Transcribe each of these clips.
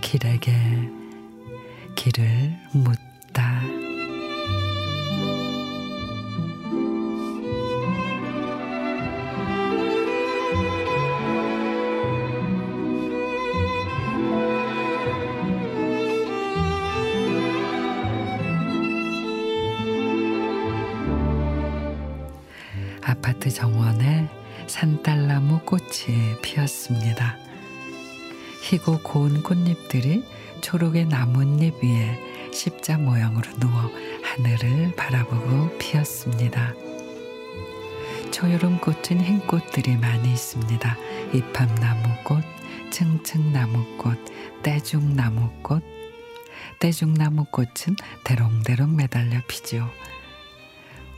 길에게 길을 묻 아파트 정원에 산딸나무 꽃이 피었습니다. 희고 고운 꽃잎들이 초록의 나뭇잎 위에 십자 모양으로 누워 하늘을 바라보고 피었습니다. 초여름 꽃은 흰 꽃들이 많이 있습니다. 이팝나무꽃, 층층나무꽃, 떼죽나무꽃. 떼죽나무꽃은 대롱대롱 매달려 피지요.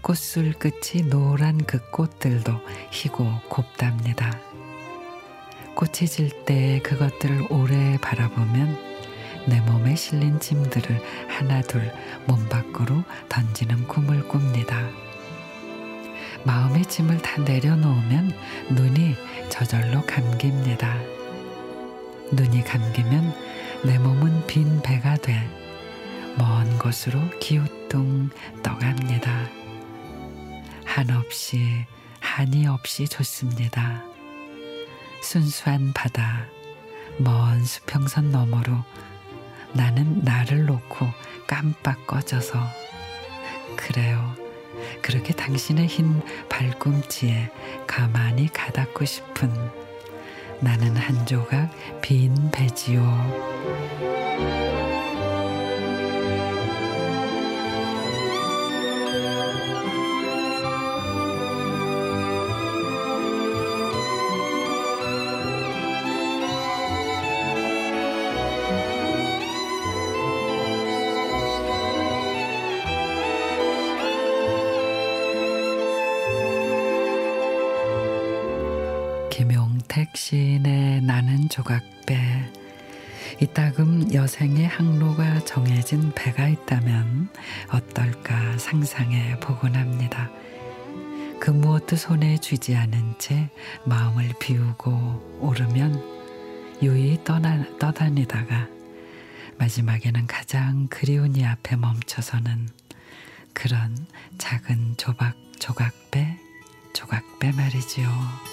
꽃술 끝이 노란 그 꽃들도 희고 곱답니다. 꽃이 질 때 그것들을 오래 바라보면 내 몸에 실린 짐들을 하나둘 몸 밖으로 던지는 꿈을 꿉니다. 마음의 짐을 다 내려놓으면 눈이 저절로 감깁니다. 눈이 감기면 내 몸은 빈 배가 돼 먼 곳으로 기우뚱 떠갑니다. 한없이 한이 없이 좋습니다. 순수한 바다, 먼 수평선 너머로 나는 나를 놓고 깜빡 꺼져서 그래요. 그렇게 당신의 흰 발꿈치에 가만히 가닿고 싶은 나는 한 조각 빈 배지요. 김용택 시인의 나는 조각배 이따금 여생의 항로가 정해진 배가 있다면 어떨까 상상해 보곤 합니다. 그 무엇도 손에 쥐지 않은 채 마음을 비우고 오르면 유이 떠나, 떠다니다가 마지막에는 가장 그리운 이 앞에 멈춰서는 그런 작은 조각 조각배 조각배 말이지요.